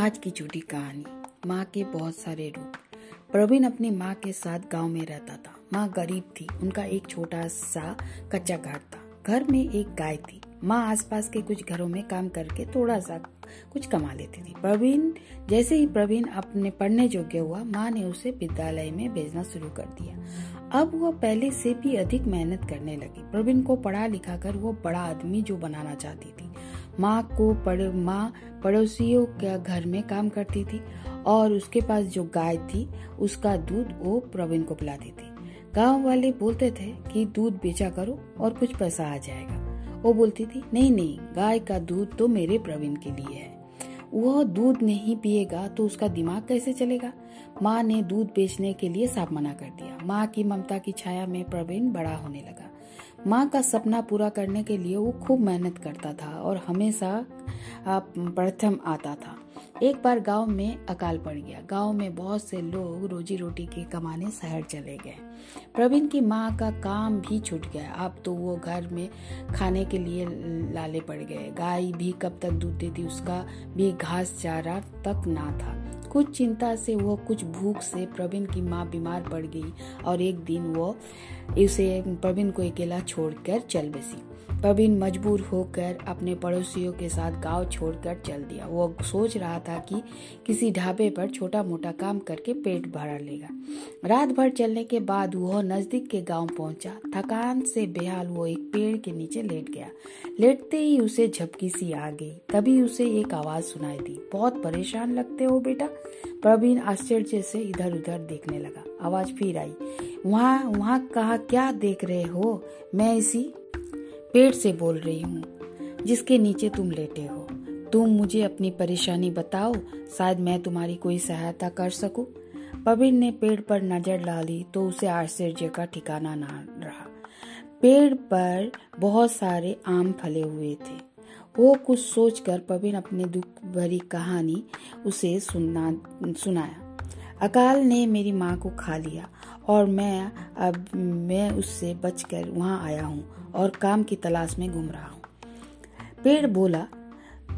आज की छोटी कहानी, माँ के बहुत सारे रूप। प्रवीण अपनी माँ के साथ गाँव में रहता था। माँ गरीब थी, उनका एक छोटा सा कच्चा घर था। घर में एक गाय थी। माँ आसपास के कुछ घरों में काम करके थोड़ा सा कुछ कमा लेती थी। प्रवीण, जैसे ही प्रवीण अपने पढ़ने योग्य हुआ, माँ ने उसे विद्यालय में भेजना शुरू कर दिया। अब वह पहले से भी अधिक मेहनत करने लगी। प्रवीण को पढ़ा लिखा कर वो बड़ा आदमी जो बनाना चाहती थी। माँ को पड़, माँ पड़ोसियों के घर में काम करती थी और उसके पास जो गाय थी, उसका दूध वो प्रवीण को पिलाती थी। गाँव वाले बोलते थे कि दूध बेचा करो और कुछ पैसा आ जाएगा। वो बोलती थी, नहीं नहीं, गाय का दूध तो मेरे प्रवीण के लिए है। वह दूध नहीं पिएगा तो उसका दिमाग कैसे चलेगा? माँ ने दूध बेचने के लिए साफ़ मना कर दिया। माँ की ममता की छाया में प्रवीण बड़ा होने लगा। माँ का सपना पूरा करने के लिए वो खूब मेहनत करता था और हमेशा प्रथम आता था। एक बार गाँव में अकाल पड़ गया। गाँव में बहुत से लोग रोजी रोटी के कमाने शहर चले गए। प्रवीण की माँ का काम भी छूट गया। अब तो वो घर में खाने के लिए लाले पड़ गए। गाय भी कब तक दूध देती उसका भी घास चारा तक ना था। कुछ चिंता से वो कुछ भूख से प्रवीण की माँ बीमार पड़ गई और एक दिन वो इसे प्रवीण को अकेला छोड़कर चल बसी। प्रवीण मजबूर होकर अपने पड़ोसियों के साथ गाँव छोड़कर चल दिया। वो सोच रहा था कि किसी ढाबे पर छोटा मोटा काम करके पेट भरा लेगा। रात भर चलने के बाद वह नज़दीक के गाँव पहुँचा। थकान से बेहाल वो एक पेड़ के नीचे लेट गया। लेटते ही उसे झपकी सी आ गई। तभी उसे एक आवाज़ सुनाई दी। बहुत परेशान लगते हो बेटा? प्रवीण आश्चर्य से इधर उधर देखने लगा। आवाज़ फिर आई। वहाँ वहाँ कहा, क्या देख रहे हो? मैं इसी पेड़ से बोल रही हूँ, जिसके नीचे तुम लेटे हो। तुम मुझे अपनी परेशानी बताओ, शायद मैं तुम्हारी कोई सहायता कर सकूँ। प्रवीण ने पेड़ पर नज़र डाली तो उसे आश्चर्य का ठिकाना न रहा। पेड़ पर बहुत सारे आम फले हुए थे। वो कुछ सोचकर प्रवीण अपने दुख भरी कहानी उसे सुनना, सुनाया। अकाल ने मेरी माँ को खा लिया और मैं अब मैं उससे बचकर वहाँ आया हूँ और काम की तलाश में घूम रहा हूँ। पेड़ बोला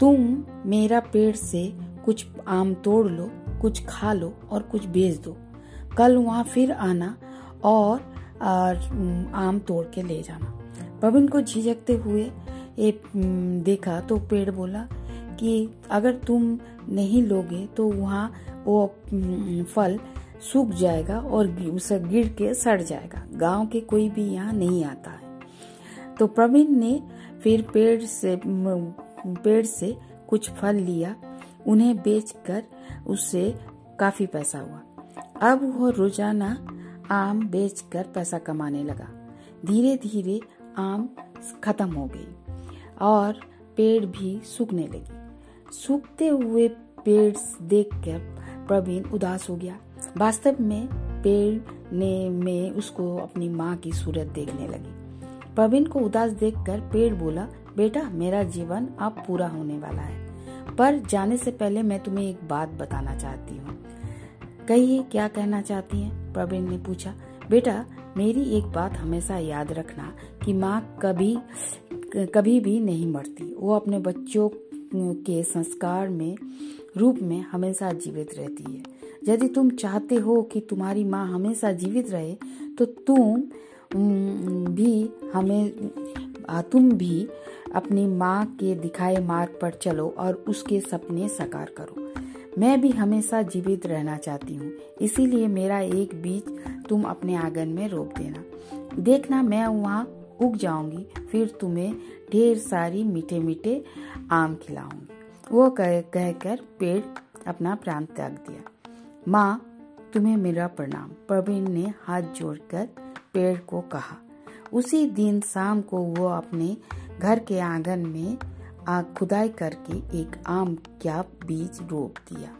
तुम मेरा पेड़ से कुछ आम तोड़ लो कुछ खा लो और कुछ बेच दो। कल वहाँ फिर आना और, आम तोड़ के ले जाना। प्रवीण को झिझकते हुए एक देखा तो पेड़ बोला कि अगर तुम नहीं लोगे तो वहाँ वो फल सूख जाएगा और गिर के सड़ जाएगा। गाँव के कोई भी यहाँ नहीं आता है। तो प्रवीण ने फिर पेड़ से पेड़ से कुछ फल लिया। उन्हें बेचकर उससे काफ़ी पैसा हुआ। अब वह रोज़ाना आम बेचकर पैसा कमाने लगा। धीरे धीरे आम खत्म हो गई और पेड़ भी सूखने लगी। सूखते हुए पेड़ देखकर प्रवीण उदास हो गया। वास्तव में पेड़ ने, में उसको अपनी माँ की सूरत देखने लगी। प्रवीण को उदास देखकर पेड़ बोला, बेटा, मेरा जीवन अब पूरा होने वाला है। पर जाने से पहले मैं तुम्हें एक बात बताना चाहती हूँ। कहिए, क्या कहना चाहती हैं? प्रवीण ने पूछा। बेटा, मेरी एक बात हमेशा याद रखना कि माँ कभी कभी भी नहीं मरती। वो अपने बच्चों के संस्कार में, रूप में हमेशा जीवित रहती है। यदि तुम चाहते हो कि तुम्हारी माँ हमेशा जीवित रहे तो तुम भी हमें तुम भी अपनी माँ के दिखाए मार्ग पर चलो और उसके सपने साकार करो। मैं भी हमेशा जीवित रहना चाहती हूँ, इसीलिए मेरा एक बीज तुम अपने आँगन में रोप देना। देखना, मैं वहाँ उग जाऊँगी, फिर तुम्हें ढेर सारी मीठे मीठे आम खिलाऊँगी। वो कह, कहकर पेड़ अपना प्राण त्याग दिया। माँ, तुम्हें मेरा प्रणाम। प्रवीण ने हाथ जोड़कर पेड़ को कहा। उसी दिन शाम को वो अपने घर के आँगन में खुदाई करके एक आम का बीज रोप दिया।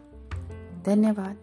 धन्यवाद।